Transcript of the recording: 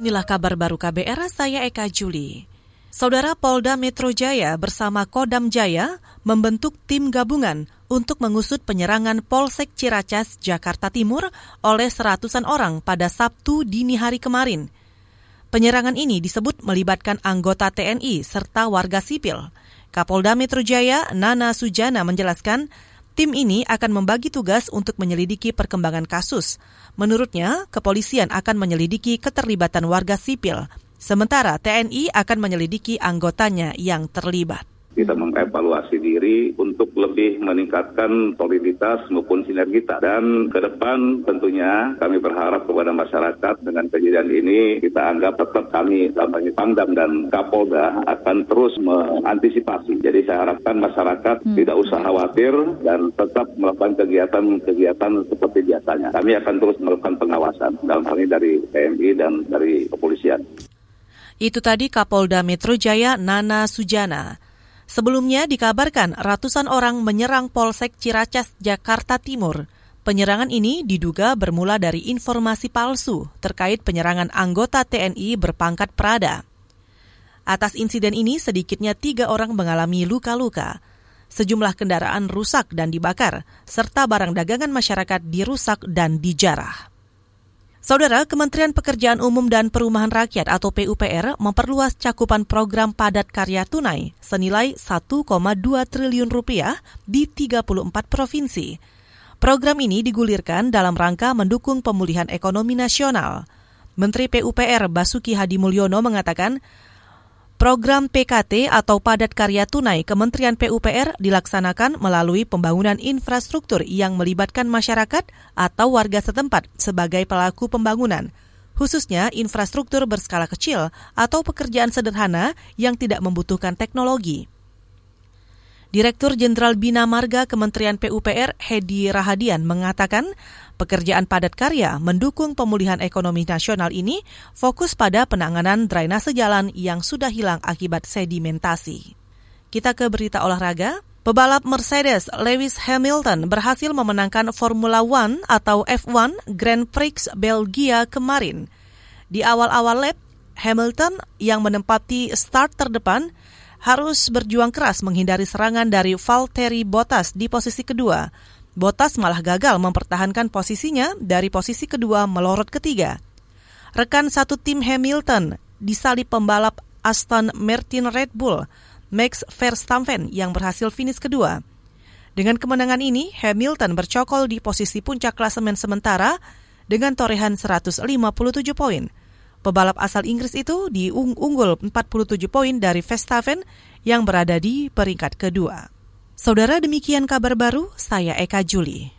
Inilah kabar baru KBR, saya Eka Juli. Saudara Polda Metro Jaya bersama Kodam Jaya membentuk tim gabungan untuk mengusut penyerangan Polsek Ciracas, Jakarta Timur oleh seratusan orang pada Sabtu dini hari kemarin. Penyerangan ini disebut melibatkan anggota TNI serta warga sipil. Kapolda Metro Jaya, Nana Sujana menjelaskan, Tim ini akan membagi tugas untuk menyelidiki perkembangan kasus. Menurutnya, kepolisian akan menyelidiki keterlibatan warga sipil, sementara TNI akan menyelidiki anggotanya yang terlibat kita mengevaluasi diri untuk lebih meningkatkan soliditas maupun sinergitas. Dan ke depan tentunya kami berharap kepada masyarakat dengan kejadian ini kita anggap tetap kami dalam Pangdam dan Kapolda akan terus mengantisipasi. Jadi saya harapkan masyarakat hmm. tidak usah khawatir dan tetap melakukan kegiatan-kegiatan seperti biasanya. Kami akan terus melakukan pengawasan dalam hal ini dari TNI dan dari kepolisian. Itu tadi Kapolda Metro Jaya Nana Sujana. Sebelumnya dikabarkan ratusan orang menyerang Polsek Ciracas, Jakarta Timur. Penyerangan ini diduga bermula dari informasi palsu terkait penyerangan anggota TNI berpangkat Prada. Atas insiden ini sedikitnya tiga orang mengalami luka-luka. Sejumlah kendaraan rusak dan dibakar, serta barang dagangan masyarakat dirusak dan dijarah. Saudara, Kementerian Pekerjaan Umum dan Perumahan Rakyat atau PUPR memperluas cakupan program padat karya tunai senilai 1,2 triliun rupiah di 34 provinsi. Program ini digulirkan dalam rangka mendukung pemulihan ekonomi nasional. Menteri PUPR Basuki Hadi Mulyono mengatakan Program PKT atau Padat Karya Tunai Kementerian PUPR dilaksanakan melalui pembangunan infrastruktur yang melibatkan masyarakat atau warga setempat sebagai pelaku pembangunan, khususnya infrastruktur berskala kecil atau pekerjaan sederhana yang tidak membutuhkan teknologi. Direktur Jenderal Bina Marga Kementerian PUPR Hedi Rahadian mengatakan pekerjaan padat karya mendukung pemulihan ekonomi nasional ini fokus pada penanganan drainase jalan yang sudah hilang akibat sedimentasi. Kita ke berita olahraga. Pebalap Mercedes Lewis Hamilton berhasil memenangkan Formula One atau F1 Grand Prix Belgia kemarin. Di awal-awal lap, Hamilton yang menempati start terdepan harus berjuang keras menghindari serangan dari Valtteri Bottas di posisi kedua. Bottas malah gagal mempertahankan posisinya dari posisi kedua melorot ketiga. Rekan satu tim Hamilton disalip pembalap Aston Martin Red Bull, Max Verstappen yang berhasil finish kedua. Dengan kemenangan ini, Hamilton bercokol di posisi puncak klasemen sementara dengan torehan 157 poin. Pebalap asal Inggris itu diunggul 47 poin dari Verstappen yang berada di peringkat kedua. Saudara demikian kabar baru, saya Eka Juli.